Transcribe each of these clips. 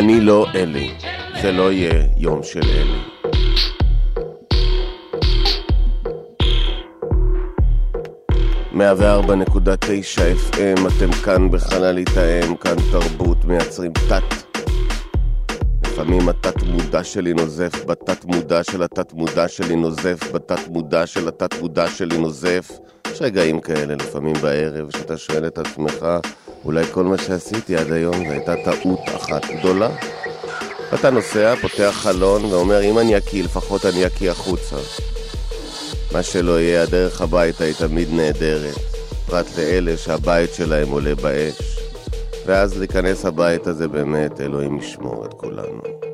אני לא אלי, זה לא יהיה יום של אלי. מאה וארבע נקודה תשע FM, אתם כאן בחללית האם, כאן תרבות, מייצרים תת. לפעמים התת מודע שלי נוזף בתת מודע של התת מודע שלי נוזף בתת מודע של התת מודע שלי נוזף. יש רגעים כאלה לפעמים בערב, שאתה שואל את עצמך, אולי כל מה שעשיתי עד היום זו הייתה טעות אחת גדולה? ואתה נוסע, פותח חלון ואומר, אם אני אקיא, לפחות אני אקיא החוצה. מה שלא יהיה, הדרך הביתה היא תמיד נהדרת, פרט לאלה שהבית שלהם עולה באש. ואז להיכנס הביתה זה באמת, אלוהים ישמור את כולנו.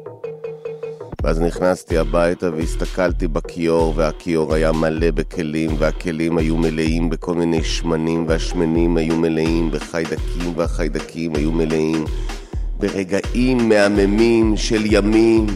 ואז נכנסתי הביתה והסתכלתי בכיור, והכיור היה מלא בכלים, והכלים היו מלאים בכל מיני שמנים, והשמנים היו מלאים בחיידקים, והחיידקים היו מלאים ברגעים מהממים של ימים.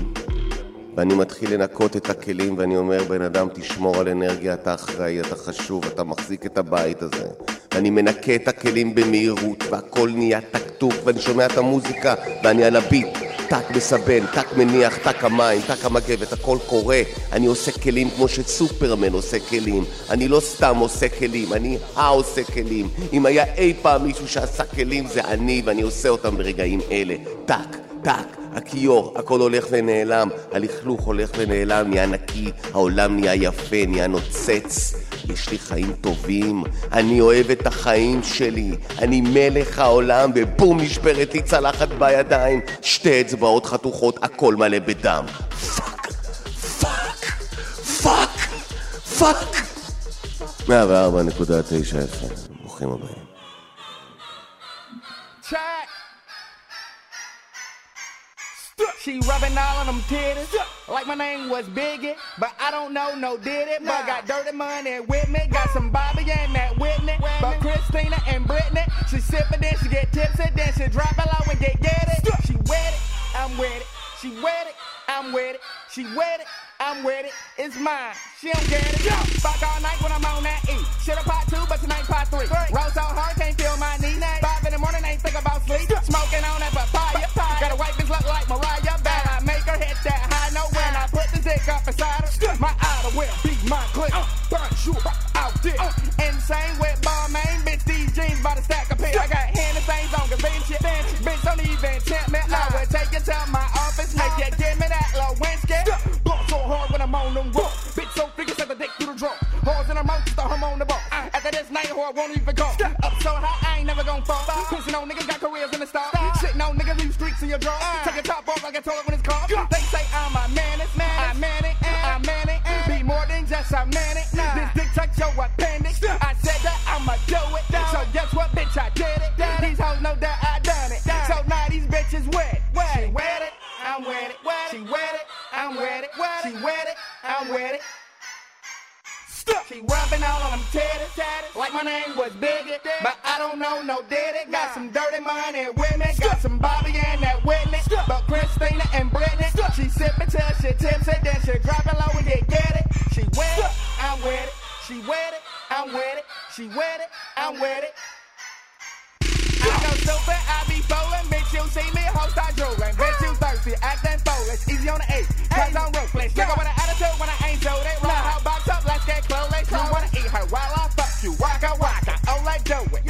ואני מתחיל לנקות את הכלים, ואני אומר, בן אדם, תשמור על אנרגיה, אתה אחראי, אתה חשוב, אתה מחזיק את הבית הזה. ואני מנקה את הכלים במהירות, והכל נהיה טקטוק, ואני שומע את המוזיקה, ואני על ה beat. טק מסבן, טק מניח, טק המים, טק המגבת, הכל קורה. אני עושה כלים כמו שסופרמן עושה כלים. אני לא סתם עושה כלים, אני העושה כלים. אם היה אי פעם מישהו שעשה כלים זה אני, ואני עושה אותם ברגעים אלה. טק, טק, הכיור, הכל הולך ונעלם, הלכלוך הולך ונעלם, נהיה נקי, העולם נהיה יפה, נהיה נוצץ. יש לי חיים טובים, אני אוהב את החיים שלי, אני מלך העולם, ובום נשברת לי צלחת בידיים, שתי אצבעות חתוכות, הכל מלא בדם. fuck, fuck, fuck, fuck. 104.9 FM, ברוכים הבאים. Check. She rubbing all of them titties like my name was Biggie, but I don't know no did it. But got dirty money with me, got some Bobby and that Whitney. But Christina and Britney, she sippin' then she get tipsy, then she drop it low and get get it. She wet it, I'm with it. She wet it, I'm with it. She wet it, I'm with it. It's mine. She don't get it. Fuck all night when I'm on that E. Shit a pot two, but tonight pot three. Roll so hard, can't feel my knee. Five in the morning, ain't think about sleep. Smoking on that this won't even go. Up so high, I ain't never gonna fall. Pushing on niggas got careers in the star. Sitting on niggas, leave streaks in your draw. Ah. Take your top off like I told her when it's called. They say I'm a man, it's man, I'm man it, I'm man it. Be more than just a man it. This dick touch your appendix. I said that I'ma do it. So guess what, bitch, I did it. These hoes know that I done it. So now these bitches wet. She wet it, I'm wet it. She wet it, I'm wet it. She wet it, I'm wet it. She rubbing all on them titties, titties. like my name was Biggie, but I don't know no diddy. Got some dirty money with me, got some Bobby and that Whitney, but Christina and Britney, she sipping till she tipsy, then she drop low and get get it. She wet it, I'm wet it. She wet it, I'm wet it. She wet it, I'm wet it. I go stupid, I be bowling, bitch, you see me, host I drooling, bitch, you thirsty, acting foolish, easy on the eight, cause I'm ruthless, nigga with an attitude when I ain't so they you, waka waka, oh let's do it,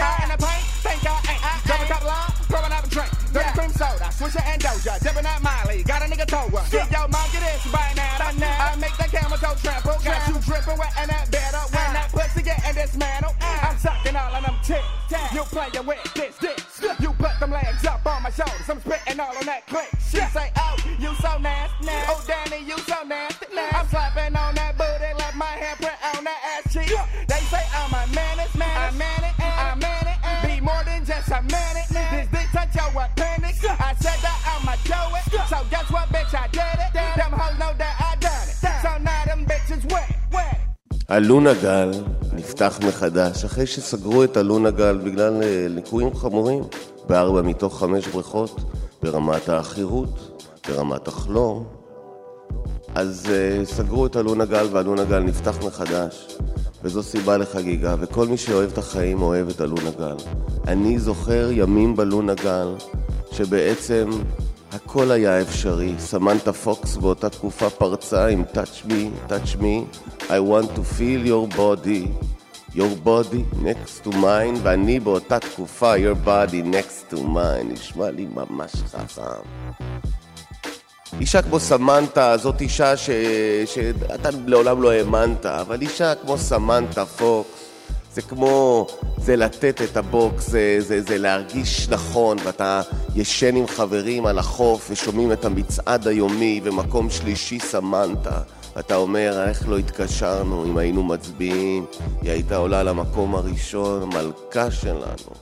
הלונה גל נפתח מחדש אחרי שסגרו את הלונה גל בגלל אה, ליקויים חמורים בארבע מתוך חמש בריכות ברמת העכירות, ברמת הכלור. אז uh, סגרו את הלונה גל והלונה גל נפתח מחדש וזו סיבה לחגיגה וכל מי שאוהב את החיים אוהב את הלונה גל. אני זוכר ימים בלונה גל שבעצם הכל היה אפשרי. סמנטה פוקס באותה תקופה פרצה עם touch me, touch me, I want to feel your body, your body next to mine, ואני באותה תקופה your body next to mine, נשמע לי ממש חכם. אישה כמו סמנטה, זאת אישה ש... שאתה לעולם לא האמנת, אבל אישה כמו סמנטה פוקס, זה כמו, זה לתת את הבוקס, זה, זה, זה להרגיש נכון, ואתה ישן עם חברים על החוף ושומעים את המצעד היומי ומקום שלישי סמנטה. ואתה אומר, איך לא התקשרנו אם היינו מצביעים? היא הייתה עולה למקום הראשון, מלכה שלנו.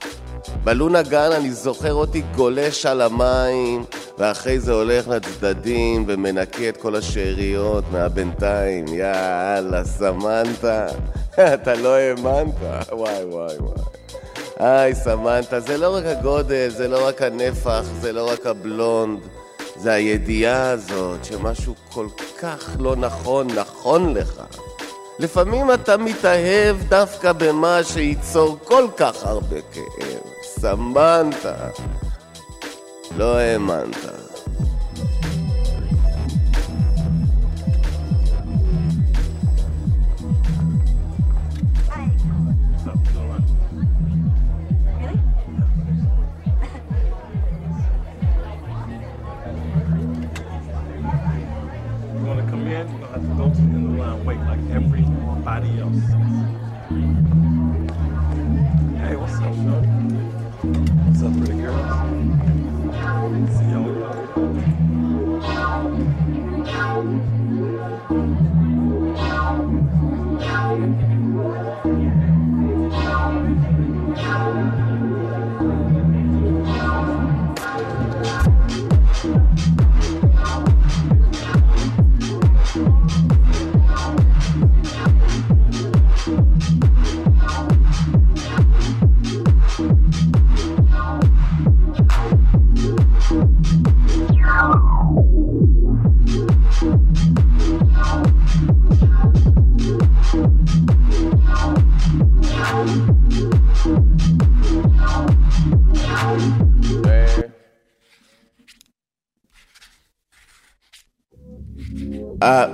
בלונה גן אני זוכר אותי גולש על המים, ואחרי זה הולך לצדדים ומנקה את כל השאריות מהבינתיים. יאללה, סמנטה, אתה לא האמנת. וואי וואי וואי. היי, סמנטה, זה לא רק הגודל, זה לא רק הנפח, זה לא רק הבלונד. זה הידיעה הזאת שמשהו כל כך לא נכון, נכון לך. לפעמים אתה מתאהב דווקא במה שייצור כל כך הרבה כאב. סמנת. לא האמנת. אה,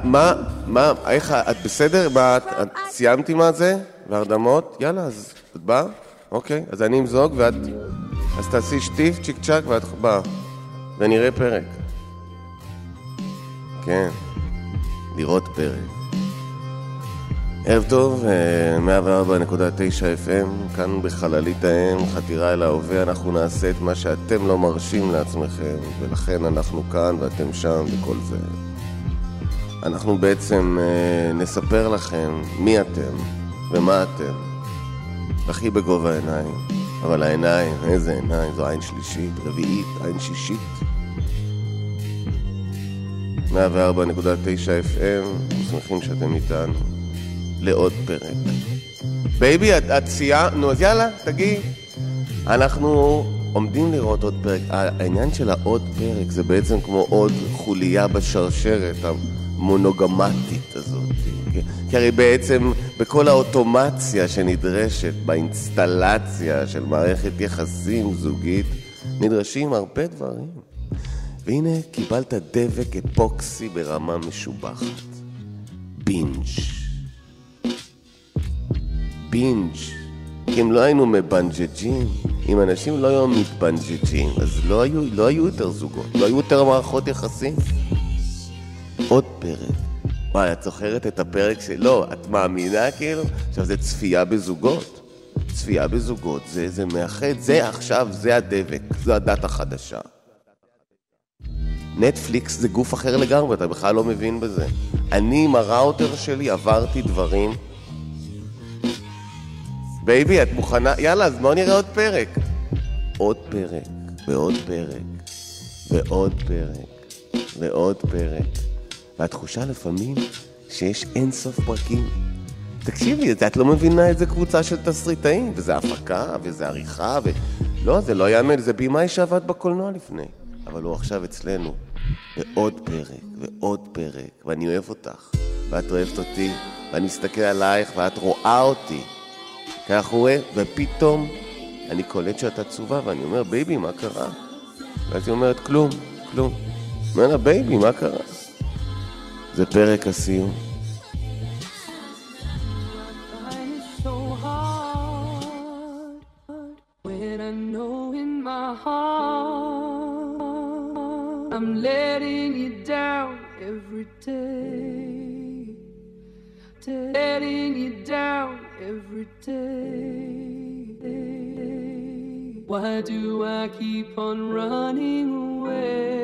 מה, מה, איך, את בסדר? מה, את סיימת עם זה? והרדמות? יאללה, אז את באה? אוקיי, אז אני אמזוג ואת... אז תעשי שטיף, צ'יק צ'אק ואת באה. ונראה פרק. כן, לראות פרק. ערב טוב, 104.9 FM, כאן בחללית האם, חתירה אל ההווה, אנחנו נעשה את מה שאתם לא מרשים לעצמכם, ולכן אנחנו כאן ואתם שם וכל זה. אנחנו בעצם אה, נספר לכם מי אתם ומה אתם. הכי בגובה העיניים. אבל העיניים, איזה עיניים, זו עין שלישית, רביעית, עין שישית. 104.9 FM, שמחים שאתם איתנו. לעוד פרק. baby, את, את סיימת? נו, אז יאללה, תגיעי. אנחנו עומדים לראות עוד פרק. העניין של העוד פרק זה בעצם כמו עוד חוליה בשרשרת. המונוגמטית הזאת. כי הרי בעצם בכל האוטומציה שנדרשת באינסטלציה של מערכת יחסים זוגית, נדרשים הרבה דברים. והנה קיבלת דבק אפוקסי ברמה משובחת. בינג'. בינג'. כי אם לא היינו מבנג'ג'ים, אם אנשים לא היו מתבנג'ג'ים, אז לא היו, לא היו יותר זוגות, לא היו יותר מערכות יחסים. עוד פרק. וואי, את זוכרת את הפרק של... לא, את מאמינה כאילו? עכשיו, זה צפייה בזוגות. צפייה בזוגות, זה, זה מאחד, זה עכשיו, זה הדבק, זו הדת החדשה. נטפליקס זה גוף אחר לגמרי, אתה בכלל לא מבין בזה. אני עם הראוטר שלי עברתי דברים. baby, את מוכנה? יאללה, אז בואו נראה עוד פרק. עוד פרק, ועוד פרק, ועוד פרק, ועוד פרק. והתחושה לפעמים שיש אינסוף פרקים. תקשיבי, את לא מבינה איזה קבוצה של תסריטאים, וזה הפקה, וזה עריכה, ו... לא, זה לא יאמן, זה במאי שעבד בקולנוע לפני. אבל הוא עכשיו אצלנו, ועוד פרק, ועוד פרק, ואני אוהב אותך, ואת אוהבת אותי, ואני מסתכל עלייך, ואת רואה אותי. כך הוא רואה, ופתאום אני קולט שאת עצובה, ואני אומר, baby, מה קרה? ואז היא אומרת, כלום, כלום. אומר לה, baby, מה קרה? זה פרק הסיום. I'm letting you down every day. Letting you down every day. Why do I keep on running away?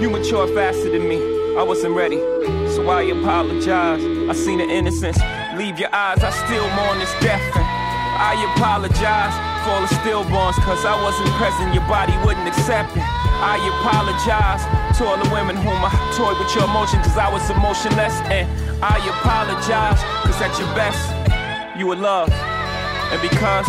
You matured faster than me. I wasn't ready, so I apologize. I seen the innocence leave your eyes. I still mourn this death. And I apologize for all the stillborns, cause I wasn't present. Your body wouldn't accept it. I apologize to all the women whom I toyed with your emotion, cause I was emotionless. And I apologize, cause at your best, you were love. And because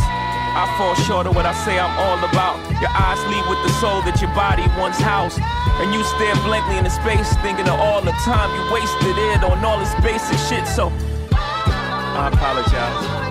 I fall short of what I say I'm all about. Your eyes lead with the soul that your body once housed. And you stare blankly into space, thinking of all the time you wasted it on all this basic shit. So, I apologize.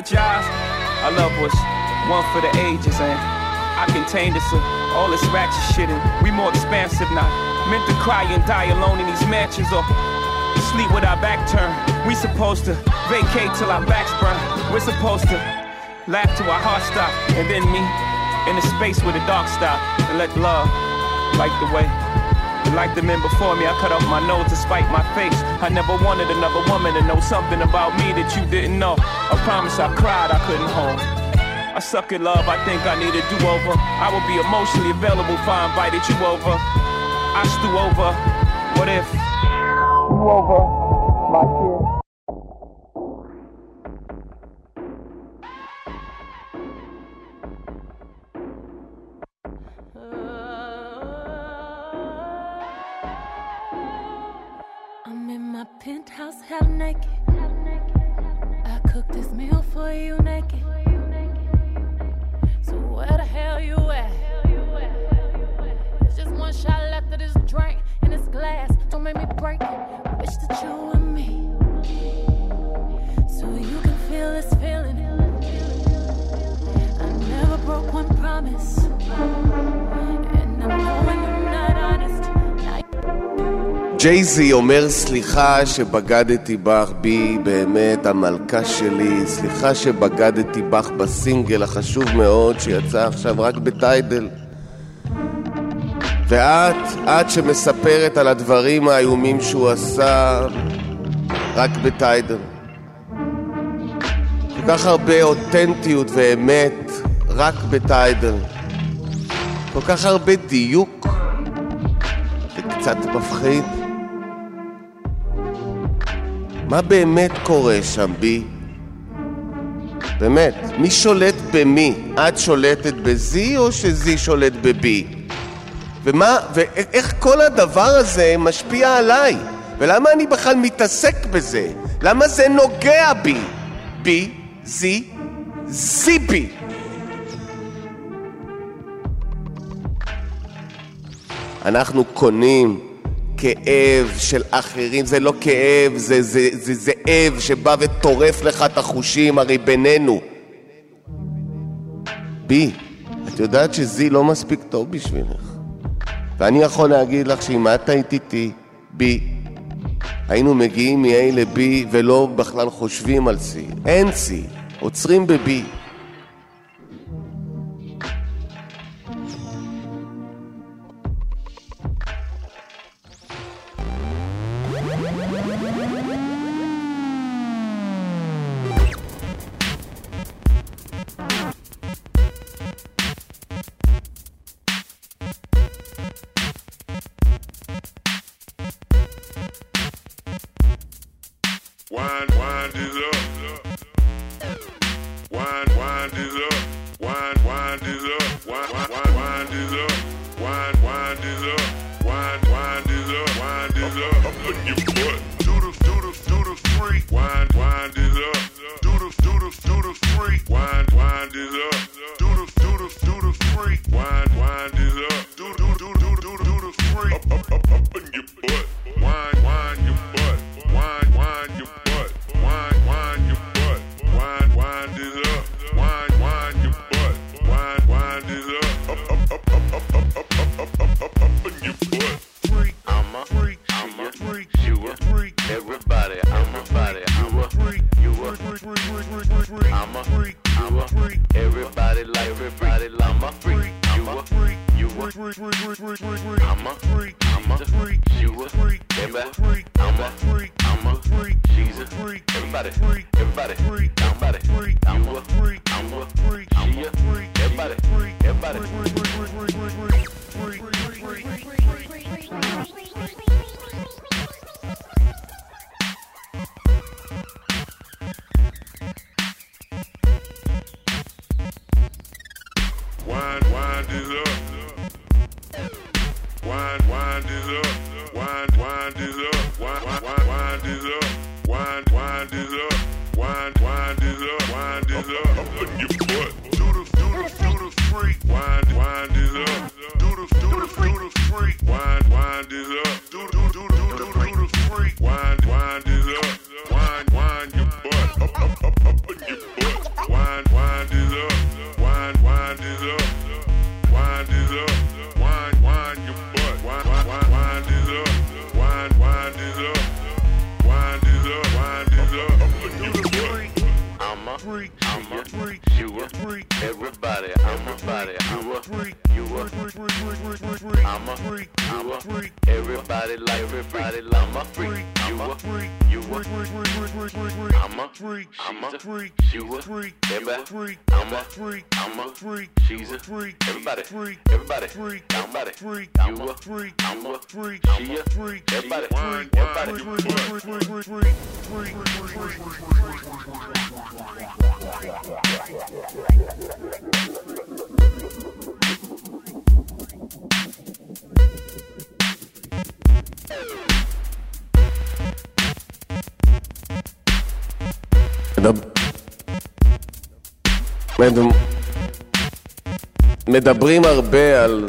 Apologize. Our love was one for the ages, and I contained this, all this ratchet shit, and we more expansive now. Meant to cry and die alone in these mansions, or sleep with our back turned. We supposed to vacate till our backs burn. We're supposed to laugh till our hearts stop, and then me in the space where the dark stop, and let love light the way. Like the men before me, I cut off my nose to spite my face. I never wanted another woman to know something about me that you didn't know. I promise I cried, I couldn't hold. I suck at love, I think I need a do-over. I will be emotionally available if I invited you over. I stew over. What if? You over, my kid. ג'ייזי אומר סליחה שבגדתי בך בי באמת המלכה שלי. סליחה שבגדתי בך בסינגל החשוב מאוד שיצא עכשיו רק בטיידל ואת, את שמספרת על הדברים האיומים שהוא עשה רק בטיידל כל כך הרבה אותנטיות ואמת רק בטיידל כל כך הרבה דיוק זה קצת מפחיד מה באמת קורה שם בי? באמת, מי שולט במי? את שולטת בזי או שזי שולט בבי? ומה, ואיך כל הדבר הזה משפיע עליי? ולמה אני בכלל מתעסק בזה? למה זה נוגע בי? בי, זי, זי בי. אנחנו קונים כאב של אחרים, זה לא כאב, זה, זה, זה זאב שבא וטורף לך את החושים, הרי בינינו. בי, את יודעת שזי לא מספיק טוב בשבילך. ואני יכול להגיד לך שאם את היית איתי, בי, היינו מגיעים מ-A ל-B ולא בכלל חושבים על C. אין C, עוצרים ב-B. freak. I'm a freak. You a freak. I'm a freak. I'm a freak. You a freak. Everybody freak. I'm a freak. I'm a freak. She's a freak. Everybody freak. Everybody freak. Everybody freak. You a freak. I'm a freak. She a freak. Everybody freak. Everybody freak. Freak. Freak. Freak. Freak. Freak. Freak. Freak. Freak. Freak. מדברים הרבה על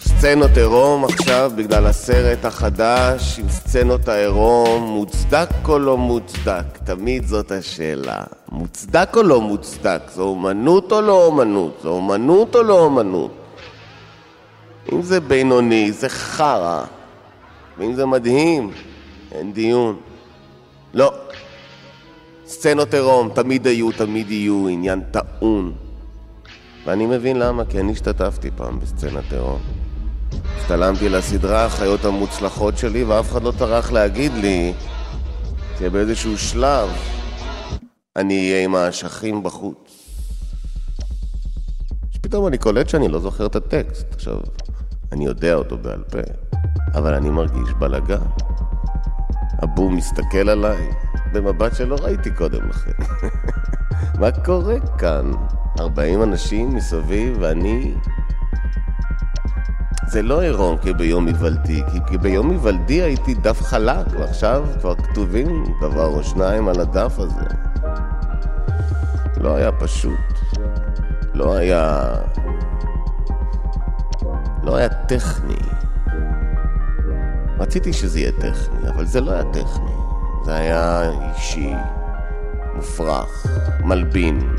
סצנות עירום עכשיו בגלל הסרט החדש עם סצנות העירום, מוצדק או לא מוצדק? תמיד זאת השאלה. מוצדק או לא מוצדק? זו אומנות או לא אומנות? זו אומנות או לא אומנות? אם זה בינוני, זה חרא. ואם זה מדהים, אין דיון. לא. סצנות עירום תמיד היו, תמיד יהיו, עניין טעון. ואני מבין למה, כי אני השתתפתי פעם בסצנת עירום. השתלמתי לסדרה החיות המוצלחות שלי, ואף אחד לא טרח להגיד לי שבאיזשהו שלב אני אהיה עם האשכים בחוץ. שפתאום אני קולט שאני לא זוכר את הטקסט. עכשיו, אני יודע אותו בעל פה, אבל אני מרגיש בלאגן. הבום מסתכל עליי במבט שלא ראיתי קודם לכן. מה קורה כאן? 40 אנשים מסביב ואני... זה לא עירום כביום היוולדי, כי ביום היוולדי הייתי דף חלק, ועכשיו כבר כתובים דבר או שניים על הדף הזה. לא היה פשוט. לא היה... לא היה טכני. רציתי שזה יהיה טכני, אבל זה לא היה טכני. זה היה אישי, מופרך, מלבין.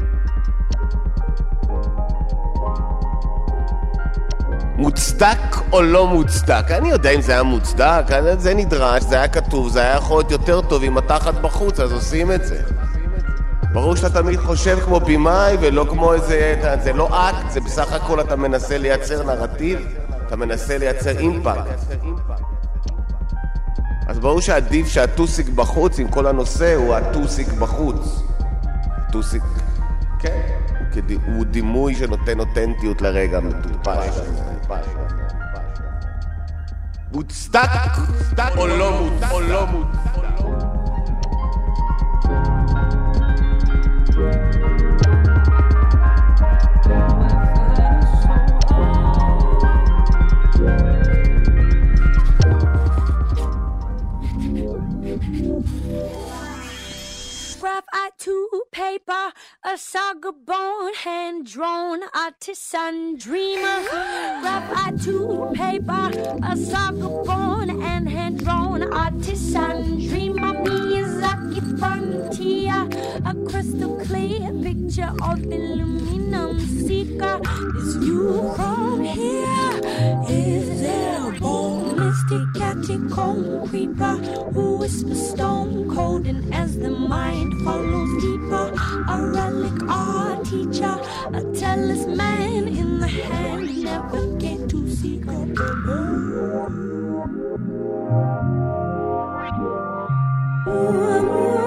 מוצדק או לא מוצדק? אני יודע אם זה היה מוצדק, זה נדרש, זה היה כתוב, זה היה יכול להיות יותר טוב אם התחת בחוץ, אז עושים את זה. ברור שאתה תמיד חושב כמו במאי ולא כמו איזה... זה לא אקט, זה בסך הכל אתה מנסה לייצר נרטיב, אתה מנסה לייצר אימפקט. אז ברור שעדיף שהטוסיק בחוץ, עם כל הנושא, הוא הטוסיק בחוץ. טוסיק, כן, הוא דימוי שנותן אותנטיות לרגע מטופש. מוצדק או לא מוצדק? To paper, a saga bone, hand drawn, artisan dreamer. Rough eye to paper, a saga bone, and hand drawn, artisan dreamer. Miyazaki frontier, a crystal clear picture of the aluminum seeker. Is you from here? Is there bone? Mystic catacomb creeper who whispers stone cold, and as the mind follows deeper. A relic art teacher, a talisman in the hand. Never get to see God. Laputa,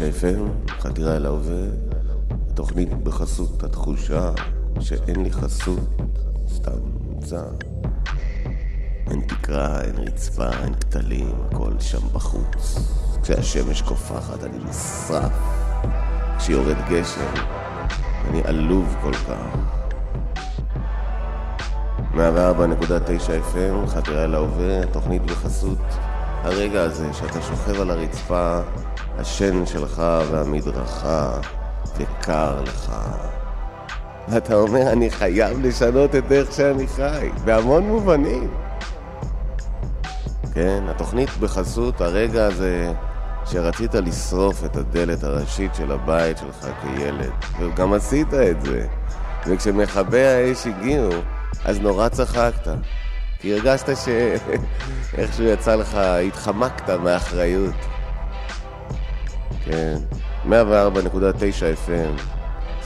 FM, חדירה אל ההווה, תוכנית בחסות התחושה שאין לי חסות, סתם נמצא. אין תקרה, אין רצפה, אין כתלים, הכל שם בחוץ. כשהשמש קופחת אני נשרף. כשיורד גשם, אני עלוב כל כך. 104.9 FM, חתירה אל ההווה, תוכנית בחסות הרגע הזה שאתה שוכב על הרצפה השן שלך והמדרכה, וקר לך. ואתה אומר, אני חייב לשנות את איך שאני חי, בהמון מובנים. כן, התוכנית בחסות הרגע הזה שרצית לשרוף את הדלת הראשית של הבית שלך כילד, וגם עשית את זה. וכשמכבי האש הגיעו, אז נורא צחקת. כי הרגשת שאיכשהו יצא לך, התחמקת מהאחריות. כן, 104.9 FM,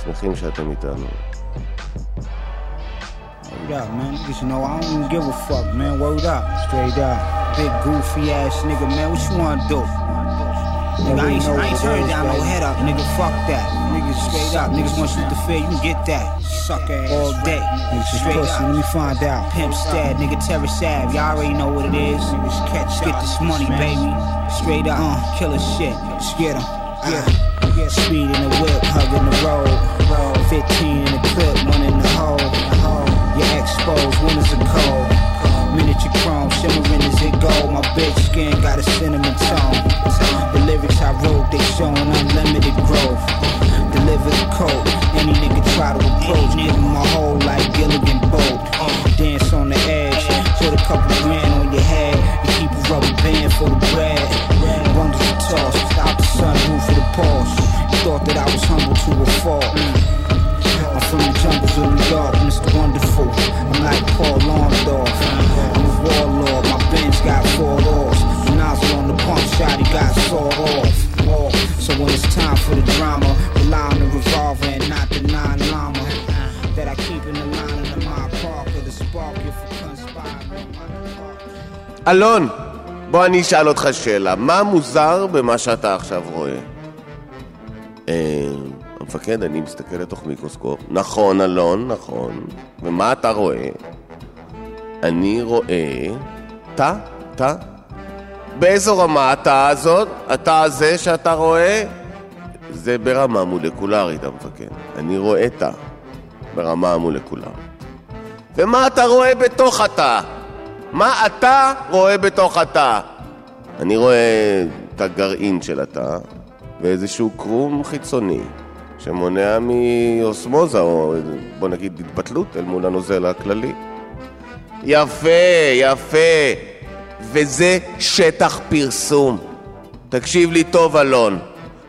שמחים שאתם איתנו. Yeah, man. Niggas know I don't even give a fuck, man. Word up. Straight up. Big goofy ass nigga, man. What you wanna do? Nigga, I ain't, I ain't turning down no head up, nigga. Fuck that. Niggas straight up. Niggas want shoot the fair, you can get that. Suck ass. All day. Niggas straight pussy. up. Let me find out. Pimp stab, nigga. Terror Sav. Y'all already know what it is. Niggas catch Get this money, baby. Straight up. Uh, killer shit. Let's get 'em. Yeah, speed in the whip, hugging the road. 15 in the clip, one in the hole. You're exposed, winners are cold. Miniature chrome, shimmering as it gold. My bitch skin got a cinnamon tone. The lyrics I wrote, they showing unlimited growth. Deliver the code, any nigga try to approach. Give him my whole like Gilligan boat. Uh, dance on the edge, put a couple grand on your head. And keep a rubber band for the bread. Bundles of toss, out the sunroof for the pause. Thought that I was humble to a fault. I'm from the jungles of New York, Mr. Wonderful. I'm like Paul Orndorff. I'm a warlord, my Benz got four doors. Nozzle on the pump shot, he got sawed off. So when it's time for the drama, rely on the revolver and not the nine llama. That I keep in the line of my Parker, the spark if it conspiring. אלון, בוא אני אשאל אותך שאלה. מה מוזר במה שאתה עכשיו רואה? אה, המפקד, אני מסתכל לתוך מיקרוסקופ. נכון, אלון, נכון. ומה אתה רואה? אני רואה... תא? תא? באיזו רמה התא הזאת? התא הזה שאתה רואה? זה ברמה מולקולרית, המפקד. אני רואה תא ברמה המולקולרית. ומה אתה רואה בתוך התא? מה אתה רואה בתוך התא? אני רואה את הגרעין של התא ואיזשהו קרום חיצוני שמונע מאוסמוזה או בוא נגיד התבטלות אל מול הנוזל הכללי. יפה, יפה. וזה שטח פרסום. תקשיב לי טוב, אלון.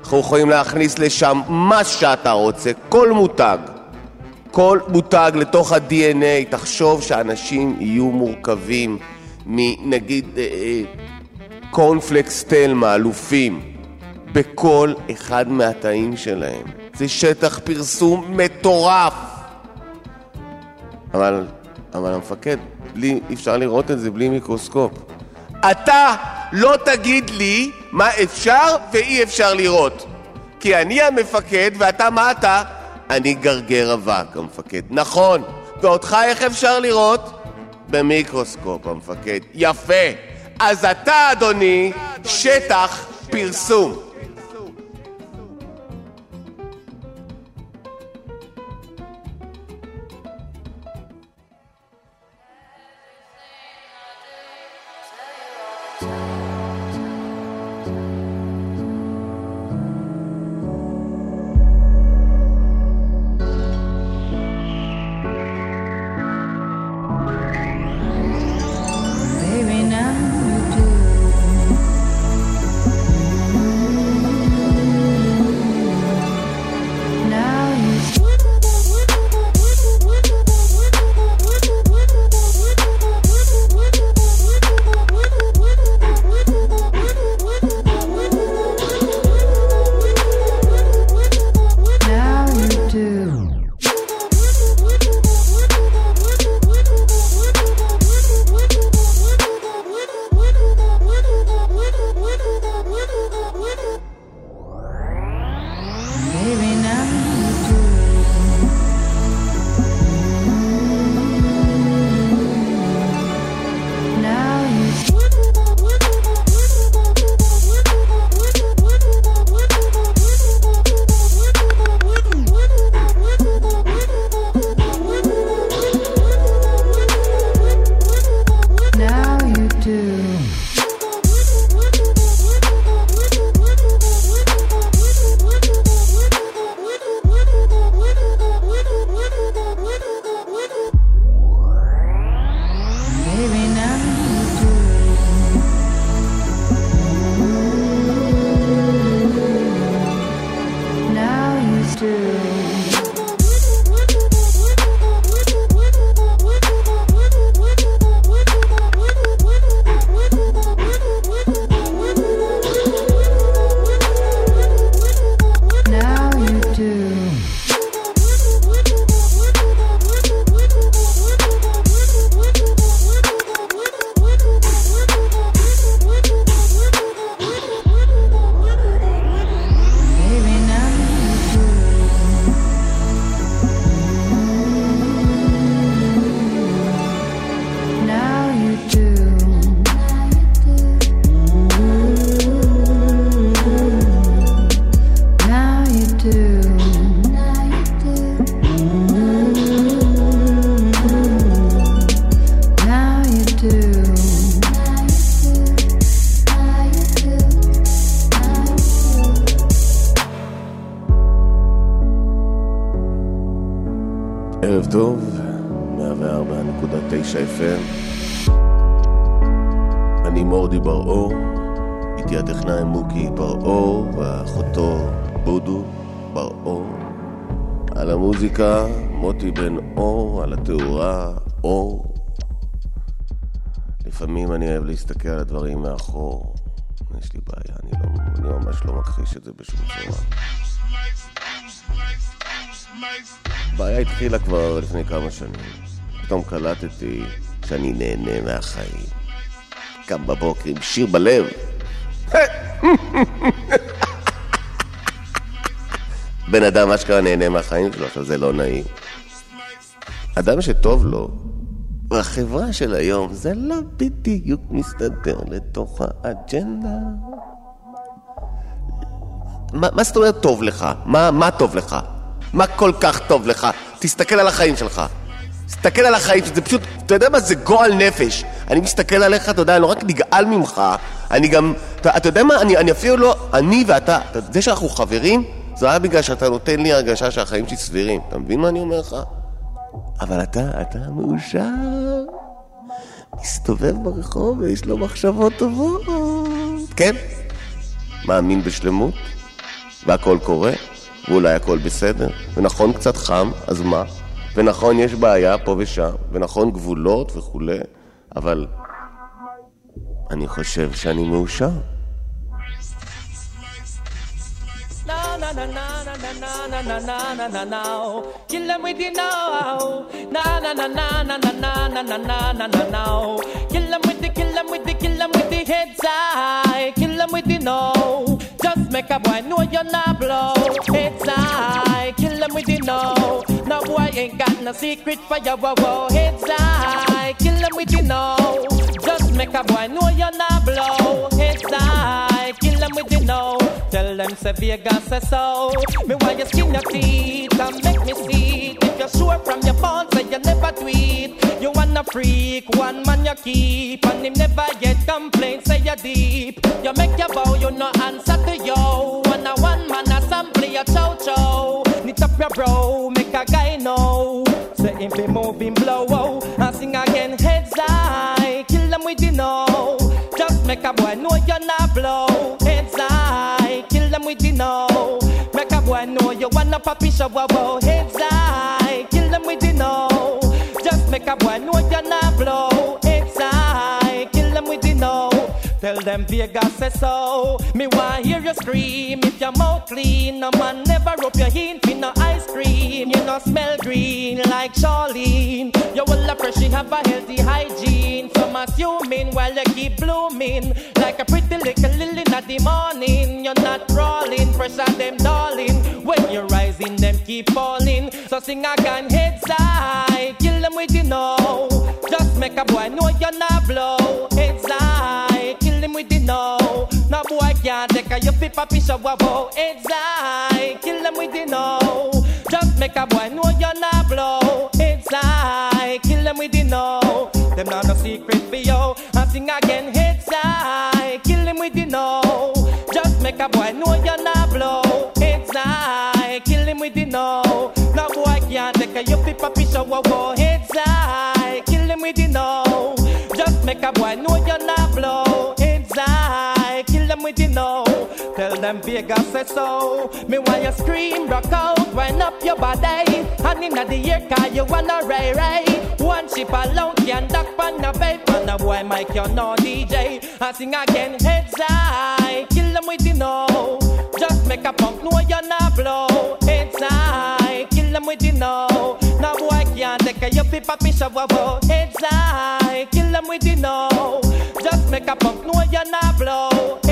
אנחנו יכולים להכניס לשם מה שאתה רוצה, כל מותג. כל מותג לתוך ה-DNA, תחשוב שאנשים יהיו מורכבים מנגיד אה, אה, קורנפלקס תלמה, אלופים, בכל אחד מהתאים שלהם. זה שטח פרסום מטורף. אבל, אבל המפקד, בלי, אפשר לראות את זה בלי מיקרוסקופ. אתה לא תגיד לי מה אפשר ואי אפשר לראות. כי אני המפקד ואתה מה אתה? אני גרגר אבק, המפקד. נכון. ואותך איך אפשר לראות? במיקרוסקופ, המפקד. יפה. אז אתה, אדוני, שטח פרסום. מכחיש את זה בשום צורה. הבעיה התחילה כבר לפני כמה שנים. פתאום קלטתי שאני נהנה מהחיים. קם בבוקר עם שיר בלב. בן אדם אשכרה נהנה מהחיים שלו, עכשיו זה לא נעים. אדם שטוב לו, והחברה של היום, זה לא בדיוק מסתדר לתוך האג'נדה. מה, מה זאת אומרת טוב לך? מה, מה טוב לך? מה כל כך טוב לך? תסתכל על החיים שלך. תסתכל על החיים, זה פשוט, אתה יודע מה, זה גועל נפש. אני מסתכל עליך, אתה יודע, אני לא רק נגעל ממך, אני גם, אתה, אתה יודע מה, אני, אני אפילו לא, אני ואתה, זה שאנחנו חברים, זה היה בגלל שאתה נותן לי הרגשה שהחיים שלי סבירים. אתה מבין מה אני אומר לך? אבל אתה, אתה מאושר. מסתובב ברחוב ויש לו מחשבות טובות. כן, מאמין בשלמות, והכל קורה, ואולי הכל בסדר, ונכון קצת חם, אז מה? ונכון, יש בעיה פה ושם, ונכון, גבולות וכולי, אבל אני חושב שאני מאושר. Kill them with the Kill them with the kill them with the heads high Kill them with the no Just make a boy know you're not blow. Heads high Kill them with the no No boy ain't got no secret for your wow wow Heads high Kill them with the no Just make a boy know you're not blow. Heads high Kill them with the no Tell them Vegas say so. Me want you skin your teeth and make me see sure from your phone, say you never tweet. You wanna freak, one man you keep, and him never get complaints, Say you deep. You make your bow, you no answer to yo. One a one man assembly, a chow chow. Knit up your bro, make a guy know. Say him be moving blow, oh, and sing again heads high. Kill them with the know. Just make a boy know you're not blow. Heads high, kill them with the know. Make a boy know you wanna papi show wow Heads high, a boy know you're not blow. Heads high, kill them with the know. Tell them Vegas say so. Me want hear you scream if your mouth clean. No man never rub your hin for no ice cream. You no smell green like Charlene. You will you have a healthy hygiene. Some assuming while you keep blooming like a pretty little lily in the morning. You're not crawling, pressure them darling. When you're rising, them keep falling. So sing again, heads high, kill them with the know. Just make a boy know you're not blow. Heads high, kill them with the know. No boy can't take a you fit papi show wow. Heads high, kill them with the know. Make a boy know you're not blow. It's high, kill them with the know. Them not no secret for you. I sing again, heads high, kill them with the know. Just make a boy know you're not blow. It's high, kill him with the know. No boy can't take a you papi show wow. Heads high, kill him with the know. Just make a boy know Vegas say so. Me want you scream, rock out, wind up your body. And in the air, car you wanna ray ray. One ship alone can duck on the vape. And a boy Mike, you no DJ. I sing again, heads high, kill them with the know. Just make a punk know you're not blow. Heads high, kill them with the know. Now boy can't take a you fi papi shower. wow. Heads high, kill them with the know. Just make a punk know you're not blow.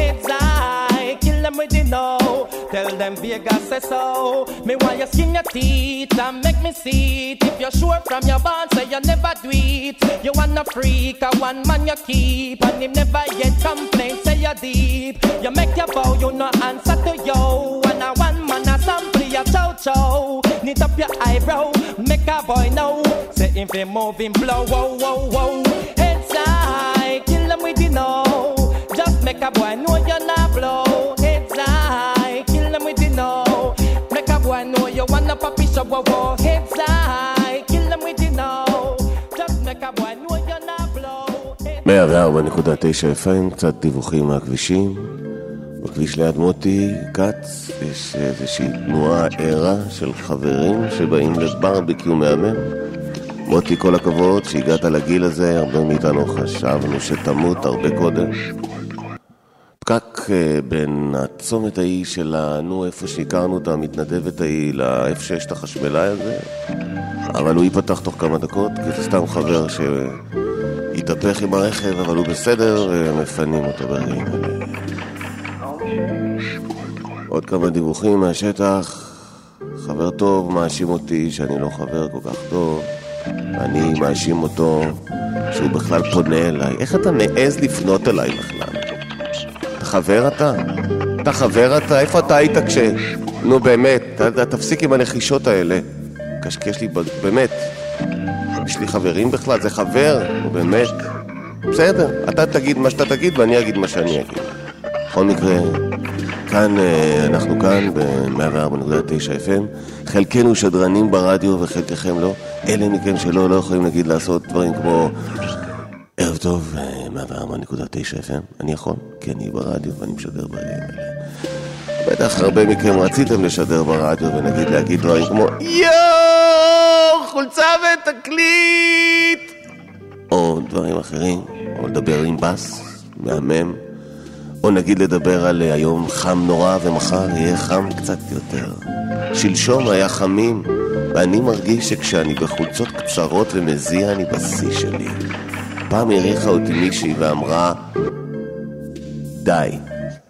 Tell them Vegas say so. Me want you skin your teeth and make me see it. If you're sure from your bond, say you never do it. You wanna freak, a one man you keep, and him never yet complain. Say you're deep. You make your bow, you no answer to yo. And a one man a sample your chow chow. Knit up your eyebrow, make a boy know. Say him fi moving blow, whoa whoa whoa. Heads high, kill them with the know. Just make a boy know you're not blow. boy know you wanna pop it up, whoa, heads high, kill them with you now. Just make a boy know you're not blow. 104.9 FM, קצת דיווחים מהכבישים. בכביש ליד מוטי כץ יש איזושהי תנועה ערה של חברים שבאים לברבקיו מהמם. מוטי, כל הכבוד שהגעת לגיל הזה, הרבה מאיתנו חשבנו שתמות הרבה קודם. פקק אה, בין הצומת ההיא שלנו, איפה שהכרנו את המתנדבת ההיא, ל-F6, את החשמלאי הזה, אבל הוא ייפתח תוך כמה דקות, כי זה סתם חבר שהתהפך עם הרכב, אבל הוא בסדר, מפנים אותו ברגעים. עוד כמה דיווחים מהשטח. חבר טוב מאשים אותי שאני לא חבר כל כך טוב. אני מאשים אותו שהוא בכלל פונה אליי. איך אתה מעז לפנות אליי בכלל? חבר אתה? אתה חבר אתה? איפה אתה היית כש... נו באמת, תפסיק עם הנחישות האלה. קשקש לי, באמת. יש לי חברים בכלל? זה חבר? נו באמת. בסדר, אתה תגיד מה שאתה תגיד ואני אגיד מה שאני אגיד. בכל מקרה, כאן, אה, אנחנו כאן ב-104.9 FM, חלקנו שדרנים ברדיו וחלקכם לא. אלה מכם שלא, לא יכולים נגיד לעשות דברים כמו ערב טוב, 104.9 FM. אני יכול, כי אני ברדיו ואני משדר ברגעים האלה. בטח הרבה מכם רציתם לשדר ברדיו ונגיד להגיד דברים כמו יואו, חולצה ותקליט! או דברים אחרים, או לדבר עם בס, מהמם. או נגיד לדבר על אה, היום חם נורא ומחר יהיה חם קצת יותר. שלשום היה חמים, ואני מרגיש שכשאני בחולצות קצרות ומזיע אני בשיא שלי. פעם הריחה אותי מישהי ואמרה, די,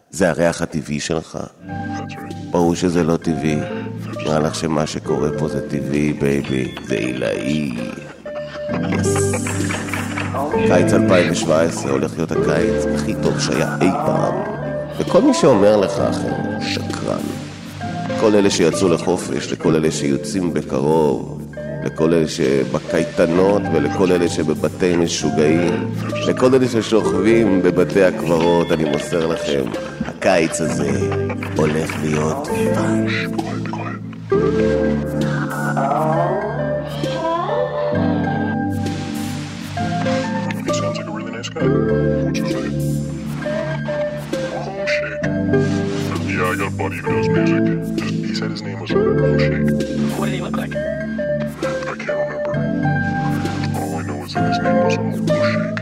זה הריח הטבעי שלך. ברור שזה לא טבעי. נראה לך שמה שקורה פה זה טבעי, baby, זה עילאי. קיץ 2017 הולך להיות הקיץ הכי טוב שהיה אי פעם. וכל מי שאומר לך אחר, שקרן. כל אלה שיצאו לחופש, לכל אלה שיוצאים בקרוב, לכל אלה שבקייטנות ולכל אלה שבבתי משוגעים, לכל אלה ששוכבים בבתי הקברות, אני מוסר לכם, הקיץ הזה הולך להיות shake. Yeah, I got a buddy who does music. He said his name was Oh, shake. What did he look like? Six members of the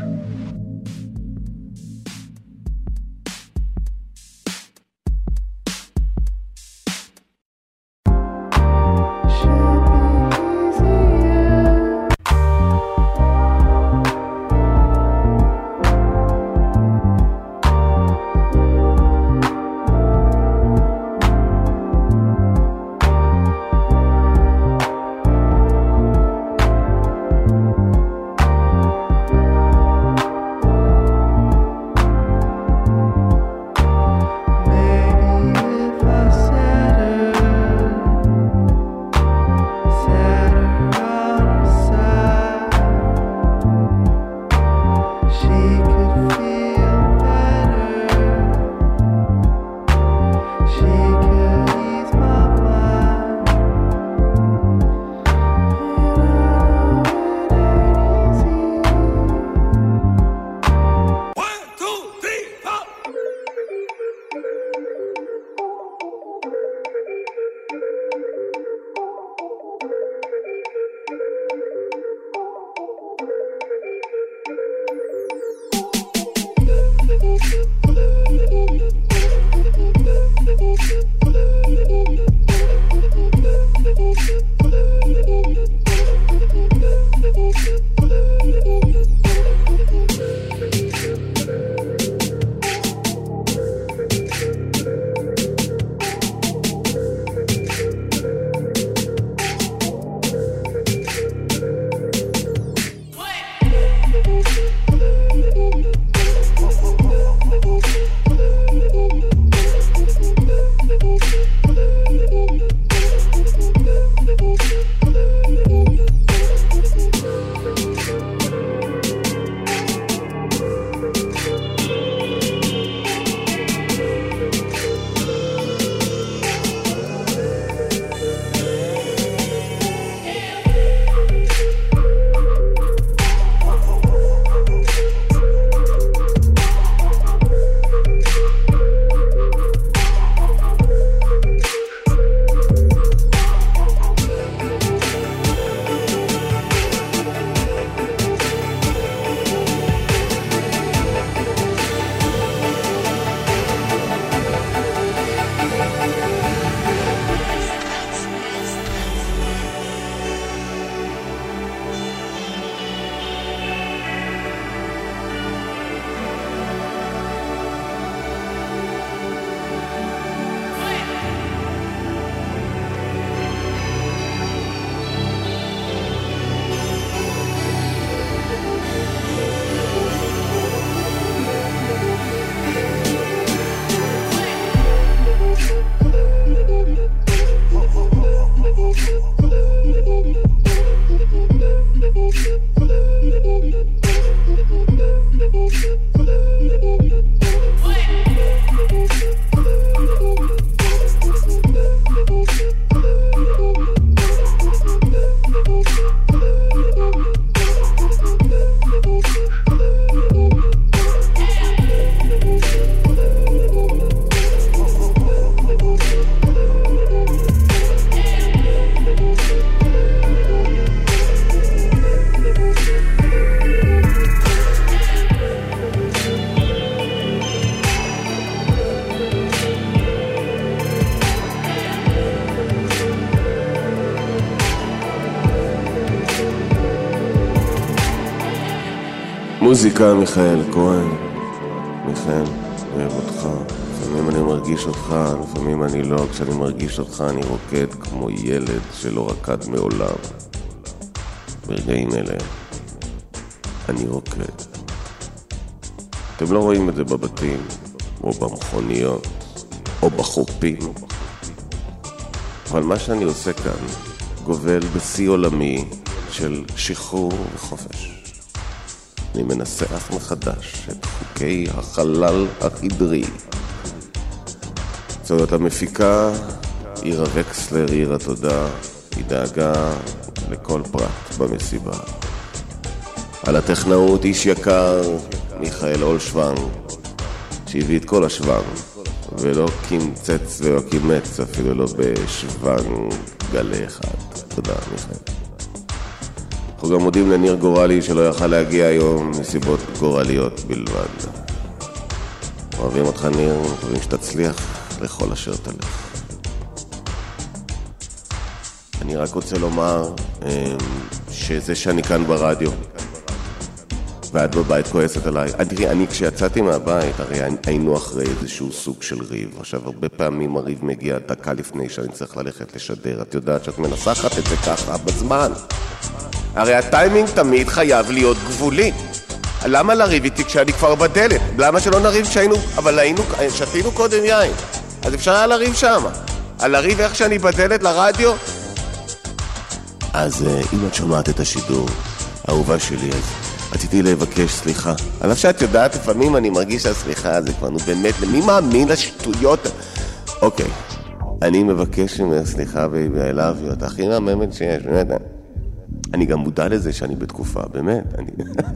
מוזיקה, מיכאל כהן. מיכאל, אוהב אותך. לפעמים אני מרגיש אותך, לפעמים אני לא. כשאני מרגיש אותך אני רוקד כמו ילד שלא רקד מעולם. ברגעים אלה אני רוקד. אתם לא רואים את זה בבתים, או במכוניות, או בחופים. אבל מה שאני עושה כאן גובל בשיא עולמי של שחרור וחופש. אני מנסח מחדש את חוקי החלל החדרי. זאת המפיקה, עירה וקסלר, עיר התודה, היא דאגה לכל פרט במסיבה. על הטכנאות איש יקר, מיכאל אולשוונג, שהביא את כל השוונג, ולא קימצץ ולא קימץ, אפילו לא בשוונג גלי אחד. תודה, מיכאל. אנחנו גם מודים לניר גורלי שלא יכל להגיע היום מסיבות גורליות בלבד. אוהבים אותך ניר, מקווים שתצליח לכל אשר תלך. אני רק רוצה לומר אמ, שזה שאני כאן ברדיו ואת בבית כועסת עליי. תראי, אני כשיצאתי מהבית, הרי היינו אחרי איזשהו סוג של ריב. עכשיו, הרבה פעמים הריב מגיע דקה לפני שאני צריך ללכת לשדר. את יודעת שאת מנסחת את זה ככה בזמן. הרי הטיימינג תמיד חייב להיות גבולי. למה לריב איתי כשאני כבר בדלת? למה שלא נריב כשהיינו... אבל היינו... שתינו קודם יין. אז אפשר היה לריב שמה. על לריב איך שאני בדלת לרדיו? אז אה, אם את שומעת את השידור, אהובה שלי, אז רציתי לבקש סליחה. על אף שאת יודעת, לפעמים אני מרגיש שהסליחה זה כבר, נו באמת, מי מאמין לשטויות? אוקיי, אני מבקש ממך סליחה, baby, ה love הכי מהממת שיש, באמת. אני גם מודע לזה שאני בתקופה, באמת, אני...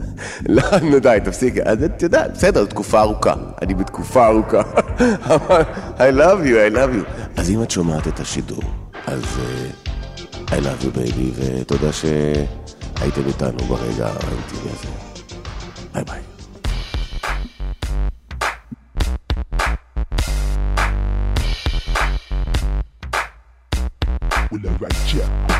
לא, נו די, תפסיק, אז את יודעת, בסדר, תקופה ארוכה, אני בתקופה ארוכה. I love you, I love you. אז אם את שומעת את השידור, אז uh, I love you baby, ותודה שהייתם איתנו ברגע האינטימי הזה. ביי ביי. Will I write you?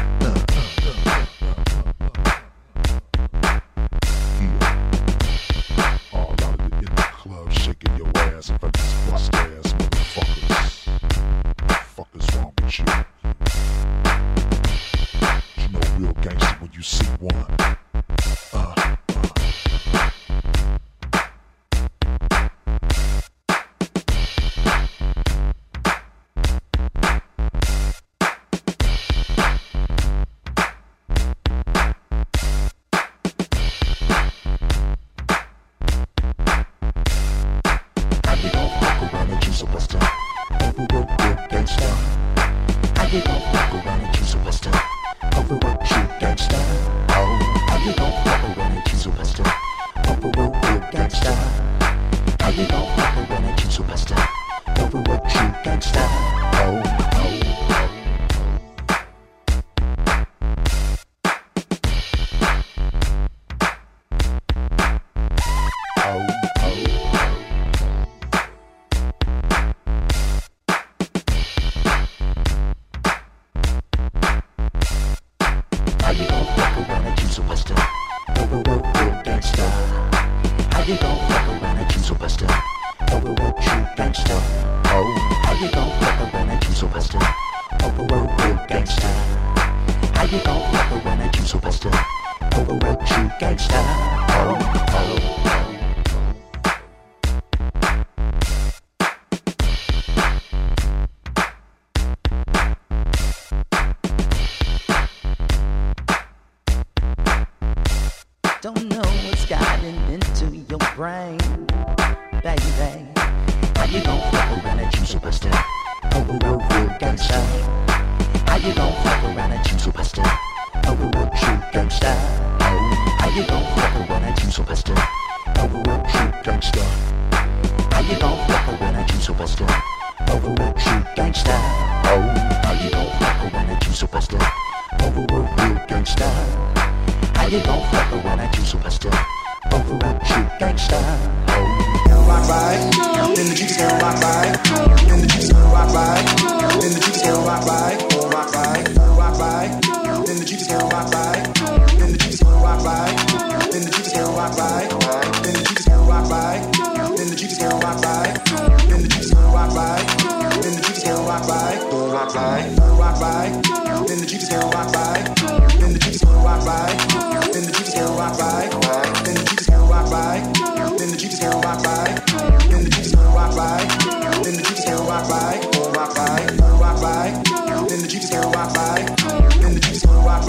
How you gon' fuck her when I choose a buster? Overwork true gangsta. How you gon' fuck her when I choose a buster? Overwork true gangsta. Oh, how you gon' fuck her when I choose a buster? Overwork real gangsta. How you gon' fuck her when I choose a buster? Overwork true gangsta. Oh, rock by, then the Jeeps gonna rock by, then the Jeeps gonna rock by, then the Jeeps gonna rock by. Then the Jeep is gonna rock by. Then the Jeep is gonna rock by. Then the Jeep is gonna rock by. Then the Jeep is rock by. Rock by. Rock by. Then the Jeep is rock by. Then the Jeep is rock by. Then the Jeep is rock by. Then the Jeep is rock by. Then the Jeep is rock by. Then the Jeep is rock by. Then the Jeep is rock by. Then the Jeep is rock by.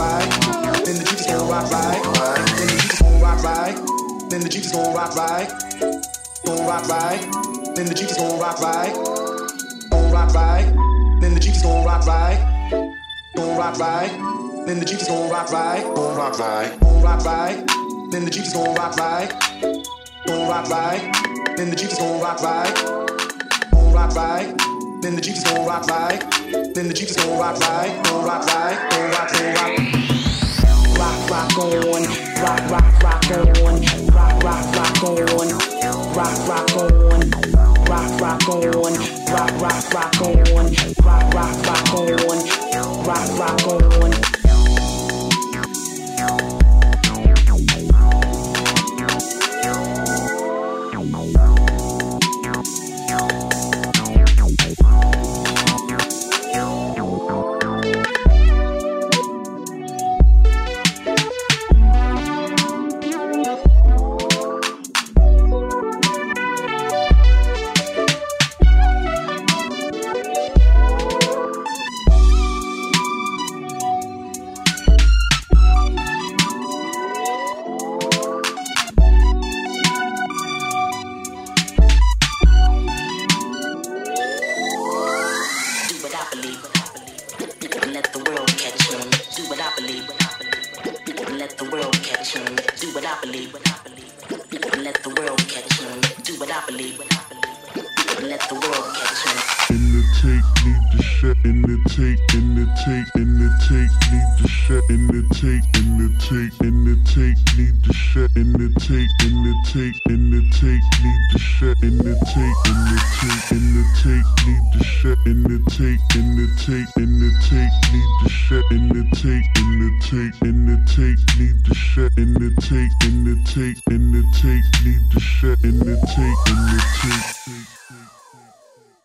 By. Then the gon' rock by, then the Jeep is gon' rock by gon' rock by, then the Jeep is gon' rock by, gon' rock by, then the Jeep is gon' rock by, gon' rock by, gon' rock by, then the Jeep is gon' rock by, gon' rock by, then the Jeep is gon' rock by, gon' rock by, then the Jeep is gon' rock by, then the Jeep is gon' rock by, gon' rock by, gon' rock, gon' rock. Rock, rock on, rock, rock, rock rock, rock, rock on, rock, rock on rock, rock on, rock, rock, rock on, rock, rock, rock on, rock, rock on.